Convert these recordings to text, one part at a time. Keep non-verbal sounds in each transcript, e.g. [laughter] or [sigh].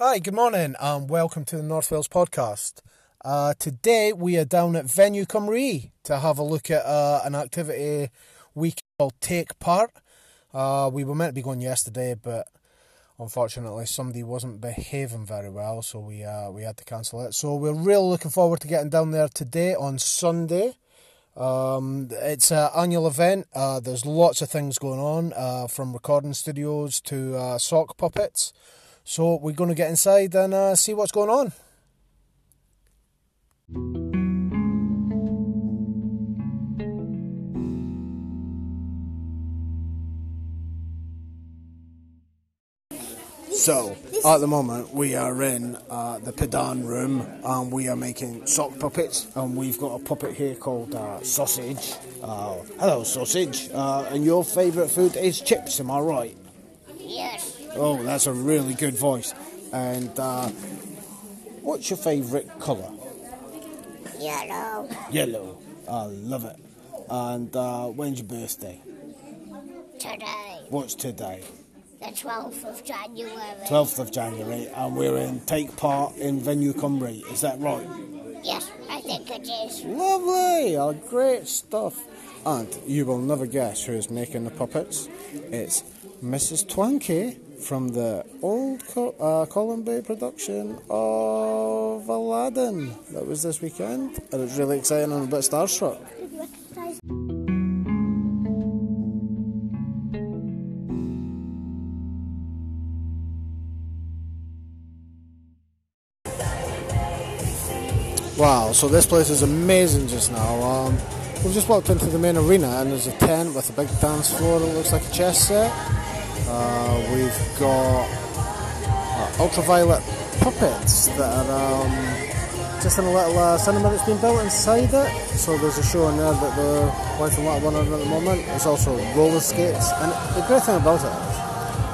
Hi, good morning, and welcome to the North Wales podcast. Uh, today we are down at Venue Cymru to have a look at uh, an activity we called Take Part. Uh, we were meant to be going yesterday, but unfortunately somebody wasn't behaving very well, so we uh, we had to cancel it. So we're really looking forward to getting down there today on Sunday. Um, it's an annual event. Uh, there's lots of things going on, uh, from recording studios to sock puppets. So we're going to get inside and uh, see what's going on. So, at the moment, we are in uh, the Padan room and we are making sock puppets. And we've got a puppet here called uh, Sausage. Uh, hello, Sausage. Uh, and your favourite food is chips, am I right? Yes. Oh, that's a really good voice. And uh, what's your favourite colour? Yellow. Yellow. I love it. And uh, when's your birthday? Today. What's today? The 12th of January. 12th of January, and we're in Take Part in Venue Cymru. Is that right? Yes, I think it is. Lovely! Oh, great stuff. And you will never guess who is making the puppets. It's Mrs. Twanky from the old Co- uh, production of Aladdin that was this weekend. And it's really exciting and a bit starstruck. Wow, so this place is amazing just now. Um, we've just walked into the main arena and there's a tent with a big dance floor that looks like a chess set. Uh, we've got uh, ultraviolet puppets that are um, just in a little uh, cinema that's been built inside it. So there's a show in there that the wife and what are running at the moment. There's also roller skates, and the great thing about it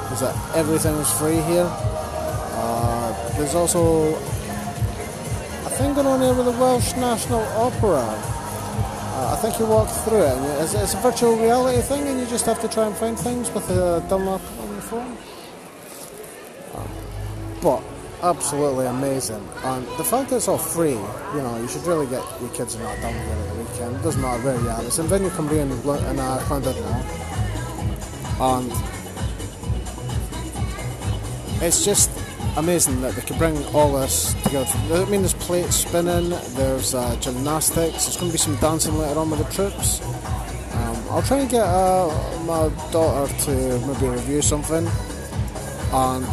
is, is that everything is free here. Uh, there's also a thing going on here with the Welsh National Opera. I think you walk through it, it's, it's a virtual reality thing, and you just have to try and find things with a Dunlop on your phone. Uh, but absolutely amazing, and the fact that it's all free, you know, you should really get your kids and that down here at the weekend. It doesn't matter where you are. It's in Venue Cymru in, in uh, Llandudno, and it's just amazing that they can bring all this together. I mean, there's plates spinning, there's uh, gymnastics, there's going to be some dancing later on with the troops. Um, I'll try and get uh, my daughter to maybe review something and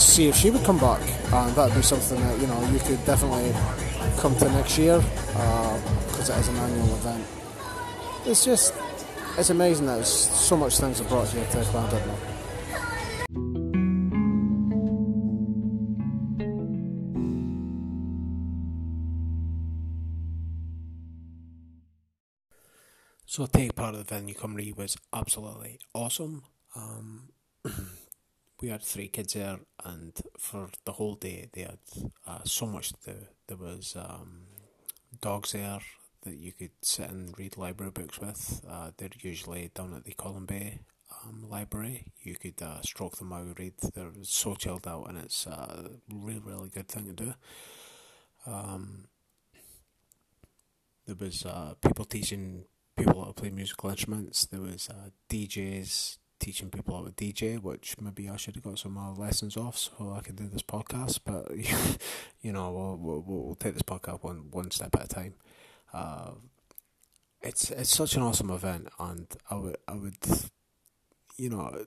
see if she would come back, and that'd be something that you know you could definitely come to next year because it is an annual event. It's just it's amazing that so much things are brought here to Llandudno. So take part of the venue Cymru was absolutely awesome. Um, [clears throat] we had three kids there, and for the whole day they had uh, so much to do. There was um, dogs there that you could sit and read library books with. Uh, they're usually down at the Colwyn Bay um, library. You could uh, stroke them out, read. They're so chilled out, and it's a really, really good thing to do. Um, there was uh, people teaching people how to play musical instruments. There was uh, DJs teaching people how to DJ, which maybe I should have got some uh, lessons off so I could do this podcast. But [laughs] you know, we'll, we'll, we'll take this podcast one one step at a time. Uh, it's it's such an awesome event, and I would I would, you know.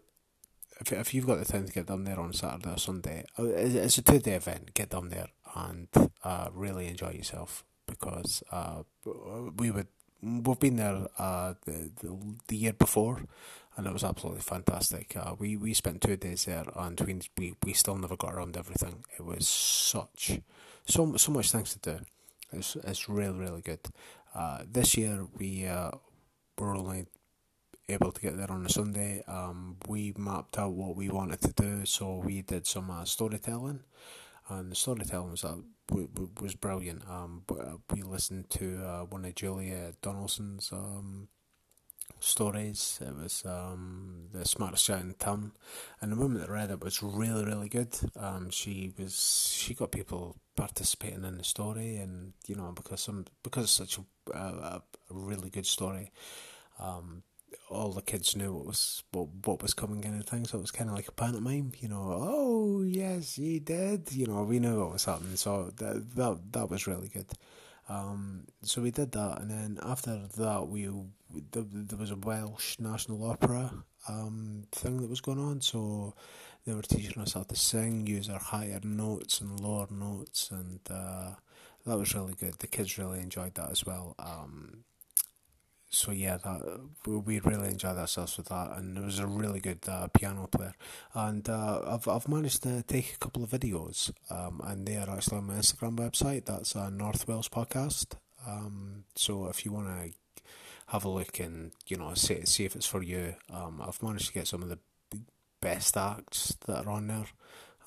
If, if you've got the time to get down there on Saturday or Sunday, uh, it's a two day event. Get down there and uh, really enjoy yourself because uh, we would we've been there uh, the, the the year before, and it was absolutely fantastic. Uh, we we spent two days there, and we, we we still never got around everything. It was such so so much things to do. It's it's really really good. Uh, this year we uh, were only able to get there on a Sunday. Um, we mapped out what we wanted to do, so we did some uh, storytelling, and the storytelling was uh, was brilliant. Um, uh, we listened to uh, one of Julia Donaldson's um, stories. It was um, the smartest show in town, and the woman that read it was really, really good. Um, she was she got people participating in the story, and you know because some because it's such a, a, a really good story. Um, all the kids knew what was what, what was coming in and things, so it was kind of like a pantomime, you know. Oh yes, he did. You know, we knew what was happening, so that that that was really good. Um, so we did that, and then after that, we there, there was a Welsh National Opera um, thing that was going on. So they were teaching us how to sing, use our higher notes and lower notes, and uh, that was really good. The kids really enjoyed that as well. Um, so yeah, that we really enjoyed ourselves with that, and it was a really good uh, piano player. And uh, I've I've managed to take a couple of videos, um, and they are actually on my Instagram website. That's uh, North Wales Podcast. Um, so if you want to have a look and you know see see if it's for you, um, I've managed to get some of the best acts that are on there.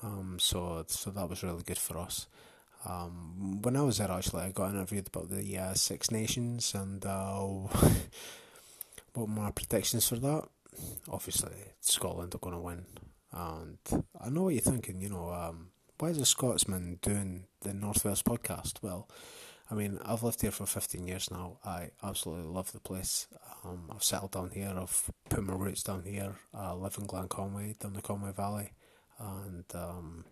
Um, so so that was really good for us. Um, when I was there, actually, I got interviewed about the uh, Six Nations and uh, [laughs] what my predictions for that. Obviously, Scotland are going to win, and I know what you're thinking. You know, um, why is a Scotsman doing the North Wales podcast? Well, I mean, I've lived here for 15 years now. I absolutely love the place. Um, I've settled down here. I've put my roots down here. I live in Glen Conway, down the Conway Valley, and um,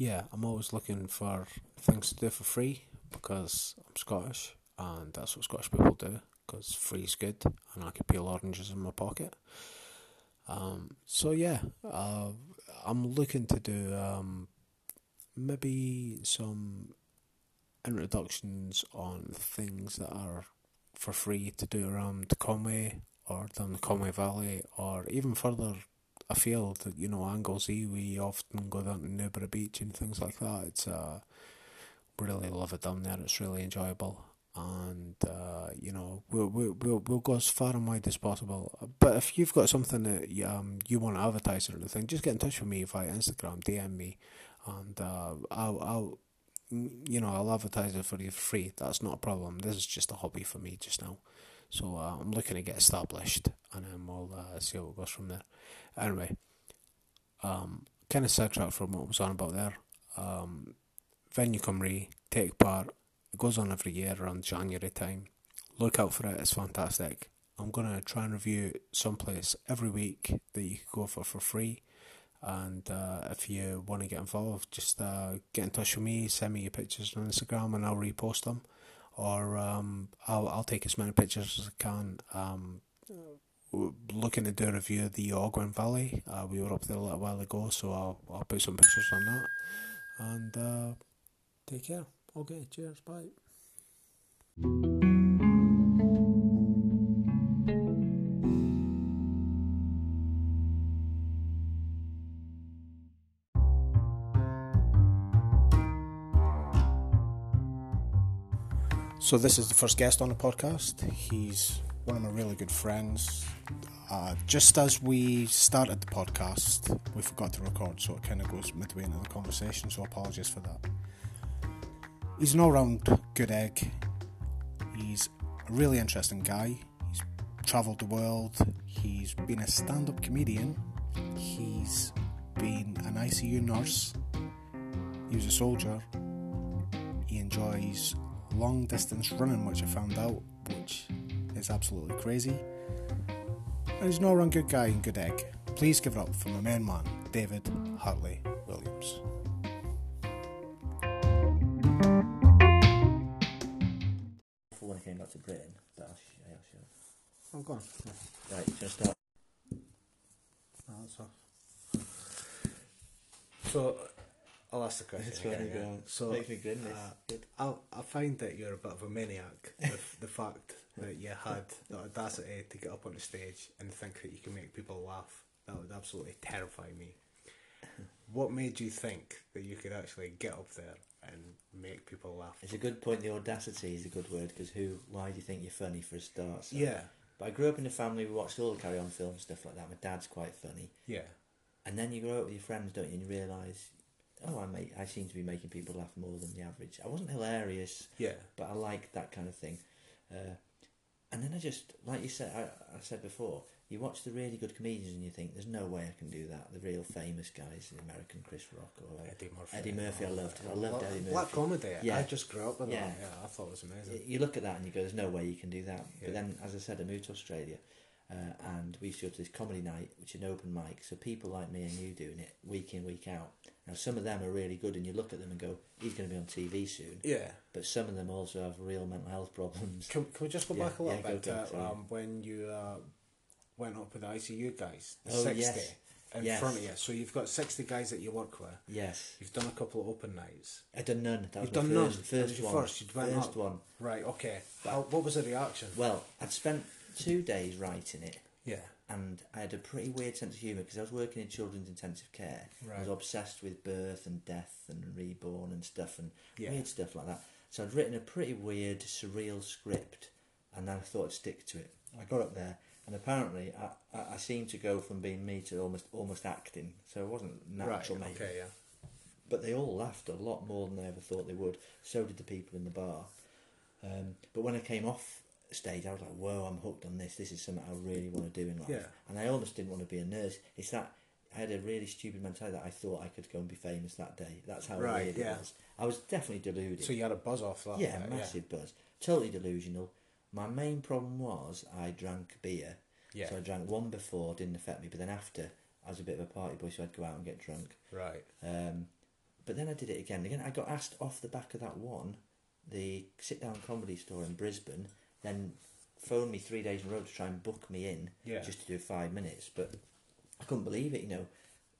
yeah, I'm always looking for things to do for free because I'm Scottish and that's what Scottish people do because free is good and I can peel oranges in my pocket. Um, so yeah, uh, I'm looking to do um, maybe some introductions on things that are for free to do around Conway or down the Conway Valley or even further I feel that you know Anglesey we often go down to Newborough Beach and things like that. It's uh, really love it down there. It's really enjoyable, and uh, you know we'll, we'll we'll go as far and wide as possible. But if you've got something that um you want to advertise or anything, just get in touch with me via Instagram, DM me, and uh, I'll I'll you know I'll advertise it for you for free. That's not a problem. This is just a hobby for me just now. So uh, I'm looking to get established, and then we'll uh, see how it goes from there. Anyway, um, kind of sidetracked from what was on about there. Um, Venue Cymru, take part. It goes on every year around January time. Look out for it. It's fantastic. I'm gonna try and review someplace every week that you can go for for free. And uh, if you want to get involved, just uh, get in touch with me. Send me your pictures on Instagram, and I'll repost them or um, I'll I'll take as many pictures as I can. Um, looking to do a review of the Ogwen Valley. Uh, we were up there a little while ago, so I'll I'll put some pictures on that. And uh, take care. Okay, cheers, bye. So this is the first guest on the podcast. He's one of my really good friends. Uh, just as we started the podcast, we forgot to record, so it kind of goes midway into the conversation. So apologies for that. He's an all-round good egg. He's a really interesting guy. He's travelled the world. He's been a stand-up comedian. He's been an ICU nurse. He was a soldier. He enjoys long distance running, which I found out, which is absolutely crazy. And he's an all round good guy and good egg. Please give it up for my main man, David Hartley Williams. I'll the question. It's go. So, Makes me grin, uh, Good. I I find that you're a bit of a maniac [laughs] with the fact that you had [laughs] the audacity to get up on the stage and think that you can make people laugh. That would absolutely terrify me. What made you think that you could actually get up there and make people laugh? It's a good point. The audacity is a good word because who? Why do you think you're funny for a start? So- Yeah, But I grew up in a family we watched all the Carry On films, stuff like that. My dad's quite funny, yeah, and then you grow up with your friends, don't you? And you realise, oh, I make, I seem to be making people laugh more than the average. I wasn't hilarious, yeah, but I like that kind of thing. Uh, and then I just, like you said, I, I said before, you watch the really good comedians and you think, there's no way I can do that. The real famous guys, the American Chris Rock or Eddie Murphy. Eddie Murphy, I loved. I loved Eddie Murphy. Black comedy. Yeah. I just grew up with Yeah. that. Yeah, I thought it was amazing. You look at that and you go, there's no way you can do that. Yeah. But then, as I said, I moved to Australia uh, and we used to go to this comedy night, which is an open mic. So people like me and you doing it week in, week out. Some of them are really good and you look at them and go, he's going to be on TV soon. Yeah. But some of them also have real mental health problems. Can, can we just go Yeah, back a little yeah, bit to it, to um, when you uh, went up with the ICU guys, the Oh, 60 yes. in Yes. front of you. So you've got 60 guys that you work with. Yes. You've done a couple of open nights. I've done none. That You've was done first, none. First That was one. first. You'd went first up. one. Right, okay. How, what was the reaction? Well, I'd spent two days writing it Yeah. And I had a pretty weird sense of humour because I was working in children's intensive care. I was obsessed with birth and death and reborn and stuff and Yeah. weird stuff like that. So I'd written a pretty weird, surreal script and then I thought I'd stick to it. I got up there and apparently I, I, I seemed to go from being me to almost almost acting. So it wasn't natural right, maybe. okay, yeah. But they all laughed a lot more than I ever thought they would. So did the people in the bar. Um, but when I came off stage, I was like, "Whoa, I'm hooked on this. This is something I really want to do in life." Yeah. And I almost didn't want to be a nurse. It's that I had a really stupid mentality that I thought I could go and be famous that day. That's how Right, weird yeah. it was. I was definitely deluded. So you had a buzz off that. yeah, massive buzz. Totally delusional. My main problem was I drank beer. Yeah. So I drank one before, didn't affect me, but then after, I was a bit of a party boy, so I'd go out and get drunk. Right. Um, but then I did it again. Again, I got asked off the back of that one, the sit down comedy store in Brisbane, then phoned me three days in a row to try and book me in Yeah. just to do five minutes. But I couldn't believe it, you know.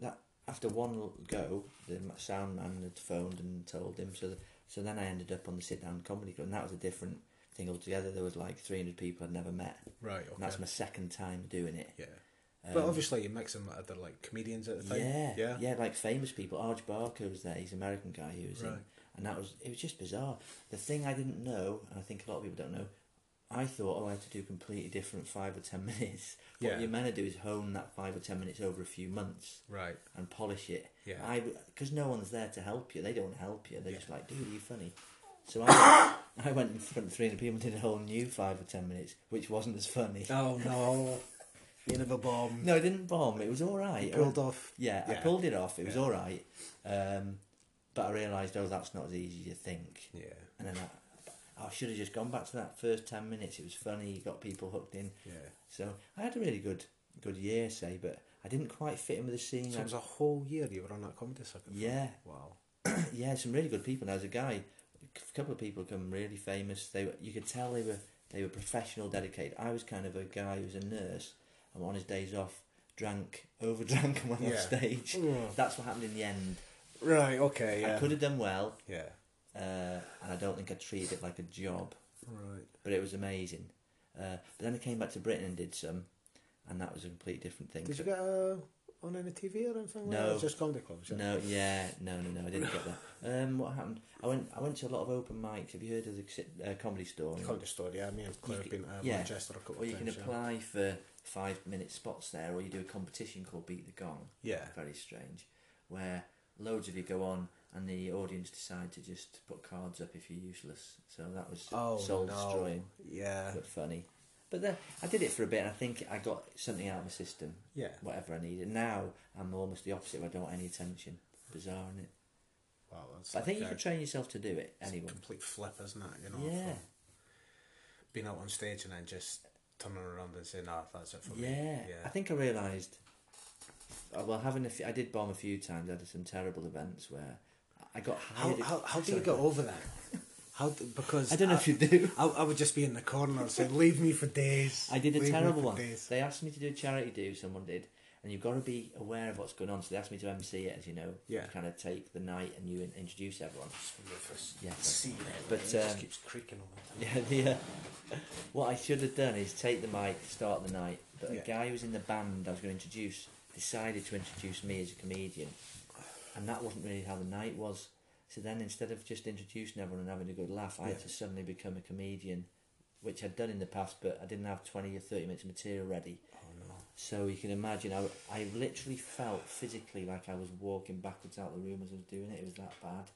That after one go, the sound man had phoned and told him. So, so then I ended up on the sit down comedy club, and that was a different thing altogether. There was like 300 people I'd never met. Right, okay. And that's my second time doing it. Yeah. Um, but obviously you mix them other like comedians at the time. yeah, Yeah. yeah, like famous people. Arj Barker was there. He's an American guy who was in, and that was it was just bizarre. The thing I didn't know, and I think a lot of people don't know, I thought oh I had to do completely different five or ten [laughs] minutes. What Yeah. you're meant to do is hone that five or ten minutes over a few months Right. and polish it. Yeah. I because no one's there to help you. They don't help you. They're just like, dude, are you funny? So I [coughs] I went in front of 300 people and did a whole new five or ten minutes, which wasn't as funny. Oh no. [laughs] You never bomb. No, I didn't bomb. It was all right. You pulled off. Yeah, I pulled it off. It was all right. Um, but I realised, oh, that's not as easy as you think. Yeah. And then I, I should have just gone back to that first 10 minutes. It was funny, you got people hooked in. Yeah. So I had a really good good year, say, but I didn't quite fit in with the scene. So it was a whole year you were on that comedy circuit. Yeah. Wow. [clears throat] yeah, some really good people. There was a guy, a couple of people become really famous. They were, you could tell they were they were professional, dedicated. I was kind of a guy who was a nurse, and on his days off, drank, [laughs] overdrank, and went Yeah. off stage. Mm. That's what happened in the end. Right. Okay. Yeah. I could have done well, Yeah. Uh, and I don't think I treated it like a job, Right. but it was amazing. Uh, but then I came back to Britain and did some, and that was a completely different thing. Did you get uh, on any TV or anything? like No. that? It was just comedy clubs. Yeah? No, yeah, no, no, no, I didn't get that. [laughs] Um, what happened? I went, I went to a lot of open mics. Have you heard of the uh, comedy store? Comedy store. Yeah. Me and Claire have been to yeah. Manchester a couple Or of you can times. yeah. apply for five minute spots there, or you do a competition called Beat the Gong. Yeah. Very strange, where loads of you go on and the audience decide to just put cards up if you're useless. So that was Oh soul no. destroying, Yeah. but funny. But then I did it for a bit, and I think I got something out of my system, Yeah. whatever I needed. Now I'm almost the opposite. I don't want any attention. Bizarre, isn't it? Wow. That's But I think like you a- could train yourself to do it it's a complete flip, isn't it? You know. Yeah. Being out on stage and then just turning around and saying, "Ah, that's it for me." Yeah, Yeah. I think I realised. uh, Well, having a few, I did bomb a few times. I did some terrible events where I got How, hired. how, how do you Sorry. get over that? How d- because I don't know if you do. I, I would just be in the corner saying, "Leave me for days." I did a Leave me terrible for one. days." They asked me to do a charity do. Someone did, and you've got to be aware of what's going on. So they asked me to MC it, as you know, Yeah. kind of take the night and you in- introduce everyone. Yeah. See, But, it just um, keeps creaking all the time. Yeah, [laughs] the, uh, what I should have done is take the mic, start the night. But Yeah. a guy who was in the band I was going to introduce decided to introduce me as a comedian, and that wasn't really how the night was. So then, instead of just introducing everyone and having a good laugh, I had to suddenly become a comedian, which I'd done in the past, but I didn't have twenty or thirty minutes of material ready. Oh no. So you can imagine, I, I literally felt physically like I was walking backwards out the room as I was doing it. It was that bad.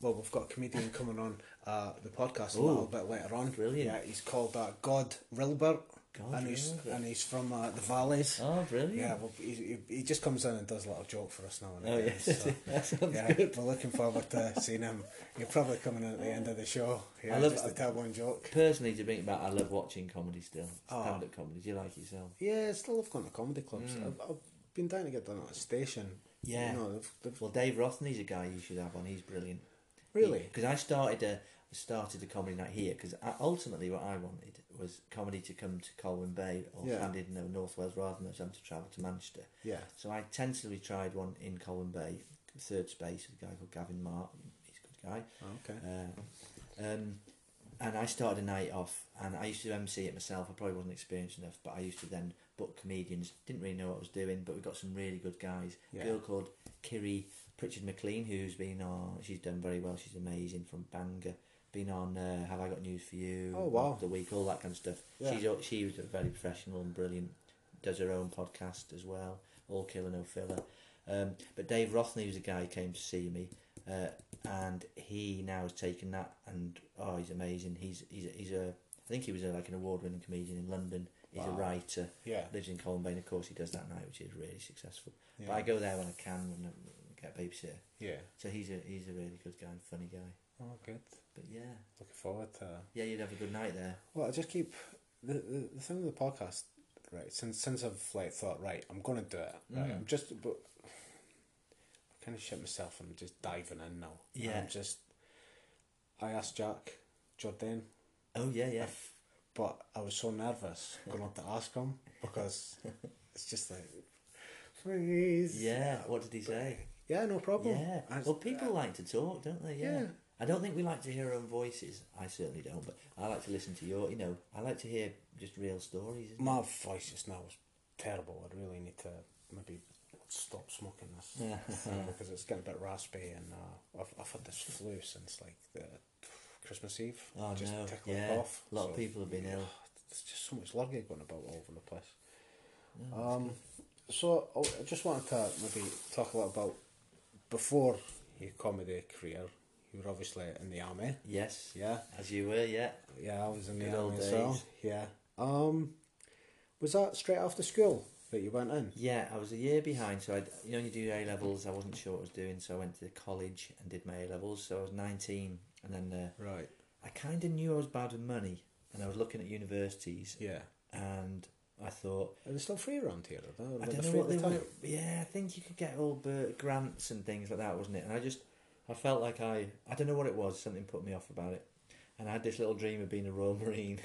well, we've got a comedian coming on uh, the podcast a Ooh. little bit later on. Brilliant. Yeah, he's called uh, God Rilbert. God and he's Rilbert. and he's from uh, the Valleys. Oh, brilliant. Yeah, well, he, he, just comes in and does a little joke for us now and Oh, again. yeah. so, [laughs] that sounds yeah, good. we're looking forward to [laughs] seeing him. He'll probably come in at the end of the show. Yeah, I love- just to tell one joke. Personally, to it back, I love watching comedy still. Oh. Stand up comedy. Do you like it yourself? Yeah, I still love going to comedy clubs. Mm. I've, I've been down to get done at a station. Yeah. You know, they've, they've, Well, Dave Rothney's a guy you should have on. He's brilliant. really? Because I started a started a comedy night here because ultimately what I wanted was comedy to come to Colwyn Bay or Yeah. Llandud, no North Wales rather than having to travel to Manchester. Yeah. So I tentatively tried one in Colwyn Bay, third space with a guy called Gavin Martin. He's a good guy. Oh, okay. Uh, um, and I started a night off, and I used to MC it myself. I probably wasn't experienced enough, but I used to then book comedians. Didn't really know what I was doing, but we got some really good guys. Yeah. A girl called Kiri Pritchard McLean, who's been on. She's done very well. She's amazing from Bangor. Been on uh, Have I Got News for You? Oh, wow. The week, all that kind of stuff. Yeah. She's she was very professional and brilliant. Does her own podcast as well. All Killa No Filla. Um, but Dave Rothney was a guy who came to see me, uh, and he now has taken that and oh, he's amazing. He's he's he's a I think he was a, like an award-winning comedian in London. He's a writer. Yeah. Lives in and of course he does that night, which is really successful. Yeah. But I go there when I can when I get a babysitter. Yeah. So he's a he's a really good guy and funny guy. Oh, good. But yeah, Looking forward to. yeah, you'd have a good night there. Well, I just keep the, the the thing with the podcast, right? Since since I've like thought, right, I'm gonna do it. Right, Mm. I'm just but I kind of shit myself and I'm just diving in now. Yeah. I'm just. I asked Jack Jordan, Oh yeah, yeah. if, but I was so nervous going on to ask him because [laughs] it's just like, please. Yeah. What did he say? Yeah, no problem. Yeah. Well, people like to talk, don't they? Yeah. Yeah. I don't think we like to hear our own voices. I certainly don't, but I like to listen to your. You know, I like to hear just real stories. My voice just now is terrible. I really need to maybe stop smoking this Yeah. [laughs] uh, because it's getting a bit raspy and uh, I've, I've had this flu since like the Christmas Eve. Oh just no. tickling Yeah. off. A lot So, of people have been ill. There's just so much lurgy going about all over the place. No, Um, so oh, I just wanted to maybe talk a little about before your comedy career. You were obviously in the army. Yes. Yeah, As you were, yeah. yeah, I was in the Good old army as well. days. Yeah. Um, was that straight after school that you went in? Yeah, I was a year behind, so I, you know, you do A levels, I wasn't sure what I was doing, so I went to college and did my A levels. So I was nineteen, and then uh, Right. I kind of knew I was bad with money, and I was looking at universities, Yeah. and I thought, Are they still free around here? Are they? I don't know what at they the time? were. Yeah, I think you could get all the grants and things like that, wasn't it? And I just, I felt like I, I don't know what it was. Something put me off about it, and I had this little dream of being a Royal Marine.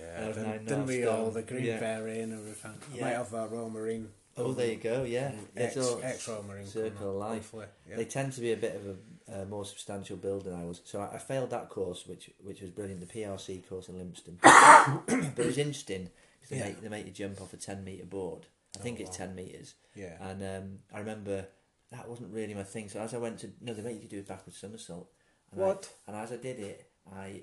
Yeah, [laughs] didn't, nine and a didn't we all? The Green Yeah. Beret and everything. I Yeah. might have a Royal Marine. Oh, there you go. Yeah, Ex, all- ex Royal Marine. circle of life. Yeah. They tend to be a bit of a, a more substantial build than I was. So I, I failed that course, which which was brilliant, the PRC course in Lympstone. [coughs] but it was interesting because they, Yeah. make, they make you jump off a 10 metre board. I think Oh, it's wow. 10 metres. yeah. And um, I remember that wasn't really my thing. So as I went to, no, they make you do a backward somersault. And I- What? and as I did it, I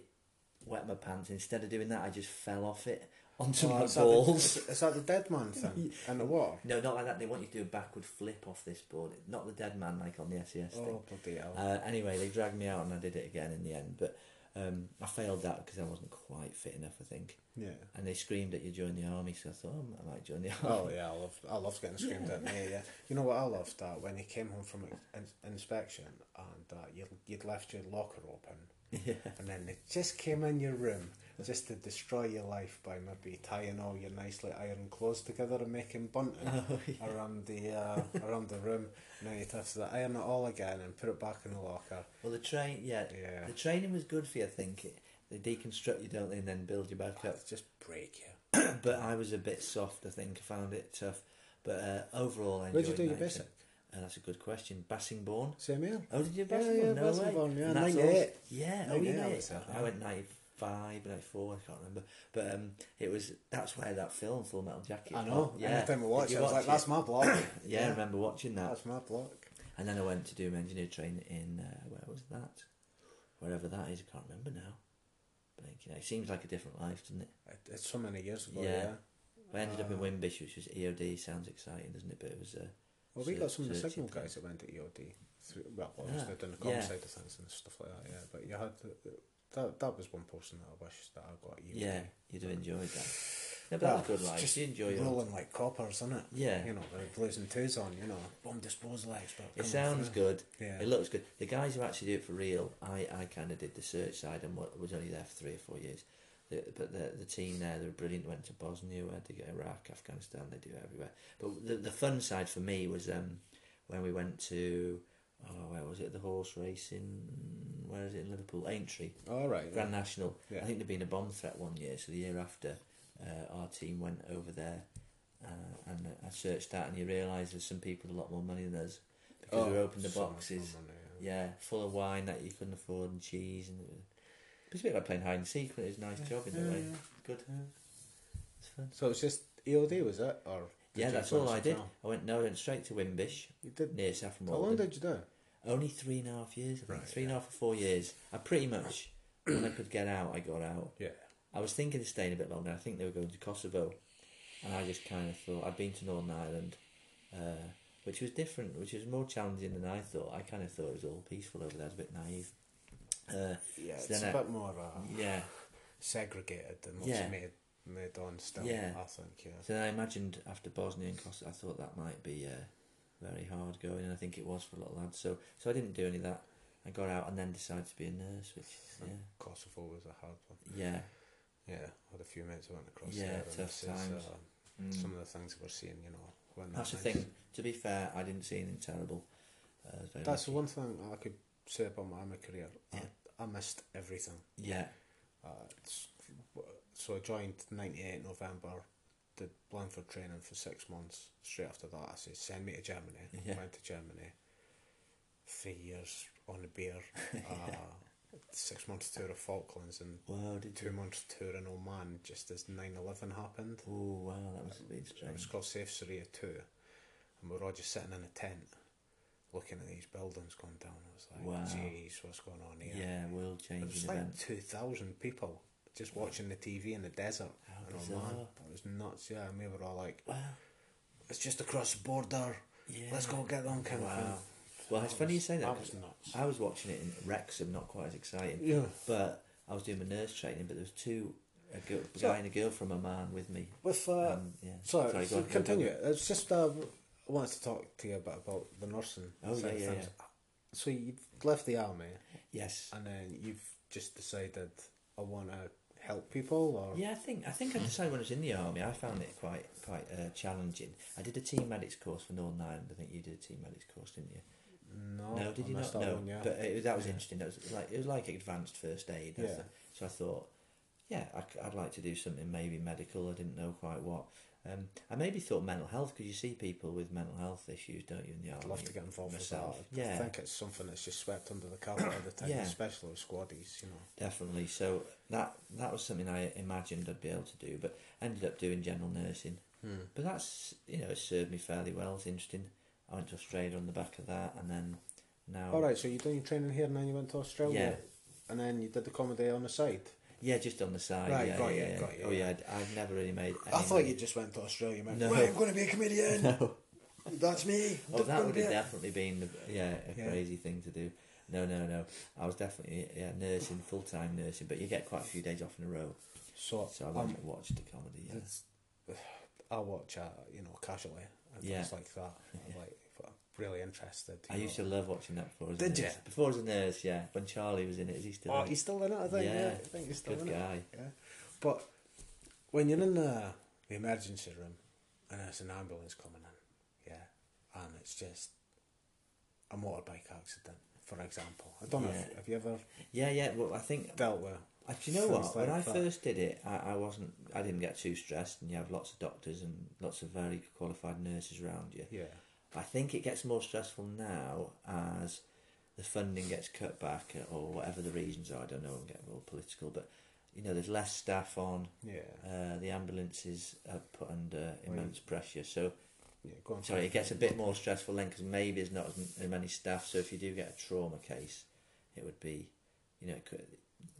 wet my pants. Instead of doing that, I just fell off it onto Oh, my is that the- balls. Is that the dead man [laughs] thing? and the water? No, not like that. They want you to do a backward flip off this board. Not the dead man like on the SES thing. Oh, bloody hell. Uh, anyway, they dragged me out and I did it again in the end. But um, I failed that because I wasn't quite fit enough, I think. yeah. And they screamed at you join the army, so I thought, oh, I might join the army. Oh army. yeah, I love I love getting screamed at. Yeah, yeah. [laughs] You know what I loved that when he came home from in- inspection and uh, you you'd left your locker open, Yeah. and then they just came in your room just to destroy your life by maybe tying all your nice little iron clothes together and making bunting [laughs] oh, yeah. around the uh, around the room. Now you'd have to iron it all again and put it back in the locker. Well, the train, yeah, yeah. the training was good for you. I think they deconstruct you, don't they, and then build you back up. Just break you. [coughs] but I was a bit soft. I think I found it tough. But uh, overall, I enjoyed. Where'd you do your basic? And that's a good question. Bassingbourn. Same here. Oh, did you Bassingbourn? Yeah, yeah, no Bassingbourn, way. yeah. 98. All, yeah, oh, yeah. I went 95. Five, like four, I can't remember. But um, it was that's where that film Full Metal Jacket. I know. Yeah. Anytime watching watched, it, I was like, it? "That's my block." yeah, [coughs] yeah, I remember watching that. That's my block. And then I went to do my engineer training in uh, where was that? Wherever that is, I can't remember now. But you know, it seems like a different life, doesn't it? It's so many years ago. Yeah. yeah. I ended uh, up in uh, Wimbish, which was EOD. Sounds exciting, doesn't it? But it was. Uh, well, we got some of the signal guys that went to EOD. Through, well, ah, obviously yeah. done the comm yeah. side of things and stuff like that. Yeah, but you had that. That was one person that I wish that I got. EOD. Yeah, you'd have enjoyed that. Yeah, but Well, that was good life. Just you enjoy it. rolling like coppers, isn't it? Yeah. You know, they're losing twos on. You know, bomb disposal expert. It sounds through. good. Yeah. It looks good. The guys who actually do it for real, I, I kind of did the search side and wa- was only there for three or four years. The, but the the team there, they were brilliant. Went to Bosnia, went to Iraq, Afghanistan. They do it everywhere. But the the fun side for me was um, when we went to oh where was it? The horse racing. Where is it in Liverpool? Aintree. All right. Grand National. Yeah. I think there'd been a bomb threat one year, so the year after, uh, our team went over there, uh, and I searched that, and you realise there's some people with a lot more money than us because we Oh, opened the boxes, money, yeah. yeah, full of wine that you couldn't afford and cheese, and it was, it was a bit like playing hide and seek, but it was a nice job in a way. Good, it's fun. So it's just EOD, was it? Or did Yeah, that's all I did. I went no, I went straight to Wimbish You did. near Saffron How long did you do? Only three and a half years, I think. Right, three and a half or four years. I pretty much, when I could get out, I got out. Yeah. I was thinking of staying a bit longer. I think they were going to Kosovo, and I just kind of thought I'd been to Northern Ireland, uh, which was different, which was more challenging than I thought. I kind of thought it was all peaceful over there. I was a bit naive. Uh, Yeah, So it's then a I- bit more uh, yeah. segregated than what's Yeah. made made on still. Yeah. I think. Yeah. So then I imagined after Bosnia and Kosovo, I thought that might be uh, very hard going, and I think it was for a lot of lads. So, so I didn't do any of that. I got out and then decided to be a nurse, which yeah, Kosovo was a hard one. yeah. Yeah, I had a few mates who went across Yeah, there. tough is, times. uh, Mm. Some of the things we're seeing, you know, when That's the thing. To be fair, I didn't see anything terrible. Uh, I was very That's the one thing I could say about my army career. Yeah. I, I missed everything. Yeah, Uh, so I joined '98 November, did Blandford training for six months. Straight after that, I said, "Send me to Germany." Yeah. Went to Germany. Three years on the beer. [laughs] uh, six months tour of Falklands and Wow, two you? months tour in Oman just as 9-11 happened. Oh wow, that was a bit It was called Saif Sareea 2. And we were all just sitting in a tent looking at these buildings going down. I was like, Wow. jeez, what's going on here? Yeah, world There was changing like event. 2,000 people just watching the TV in the desert. Bizarre. Oman. That was nuts, yeah. And we were all like, Wow. it's just across the border. Yeah. Let's go get them kind of Wow. thing. Well, it's funny you say that. Was nuts. I was watching it in Wrexham, not quite as exciting. Yeah. But I was doing my nurse training, but there was two, a, girl, a So- guy and a girl from Oman with me. With, uh, Um, yeah. sorry, Sorry, so on, continue. on. It's just, uh, I wanted to talk to you a bit about the nursing. Oh, side yeah, yeah. So you left the army Yes. and then you've just decided, I want to help people or? Yeah, I think I think I decided when I was in the army, I found it quite quite uh, challenging. I did a team medics course for Northern Ireland. I think you did a team medics course, didn't you? No, no, did you not? No, one, yeah. but it, that was Yeah. interesting. That was like it was like advanced first aid. Yeah. the- so I thought, yeah, I, would like to do something maybe medical. I didn't know quite what. Um, I maybe thought mental health because you see people with mental health issues, don't you? In the army, I'd love to get involved myself. with that. I Yeah, think it's something that's just swept under the carpet all the time, Yeah. especially with squaddies, you know. definitely. So that that was something I imagined I'd be able to do, but ended up doing general nursing. Hmm. But that's you know it served me fairly well. It's interesting. I went to Australia on the back of that, and then now. All right, so you done your training here and then you went to Australia? Yeah. And then you did the comedy on the side? Yeah, just on the side. Right, yeah, got yeah, you, yeah. got you, Oh yeah. yeah, I've never really made. I thought money. you just went to Australia, man. No. Well, I'm going to be a comedian. [laughs] No. That's me. Oh, I'm that would have definitely been the, yeah a Yeah. crazy thing to do. No, no, no. I was definitely yeah nursing, full time nursing, but you get quite a few days off in a row. So, So I um, watched the comedy. Yeah. [sighs] I watch, uh, you know, casually and Yeah. things like that. I'm [laughs] like, really interested. I you used to love watching that before. I Did ya? Before I was a nurse, yeah. When Charlie was in it, is he still? Oh, in he's still in it, I think. Yeah, Yeah. I think he's still Good in guy. it. Yeah. But when you're in the, the emergency room and there's an ambulance coming in, yeah, and it's just a motorbike accident, for example. I don't know if have you ever Yeah, yeah. Well, I think dealt with Uh, do you know what? when like I that. first did it, I, I wasn't. I didn't get too stressed, and you have lots of doctors and lots of very qualified nurses around you. yeah. I think it gets more stressful now as the funding gets cut back, or whatever the reasons are. I don't know. I'm getting all political, but you know, there's less staff on. Yeah. Uh, the ambulances are put under immense pressure, so Yeah, go on. sorry, it gets a bit more stressful then because maybe there's not as as many staff. So if you do get a trauma case, it would be, you know, it could,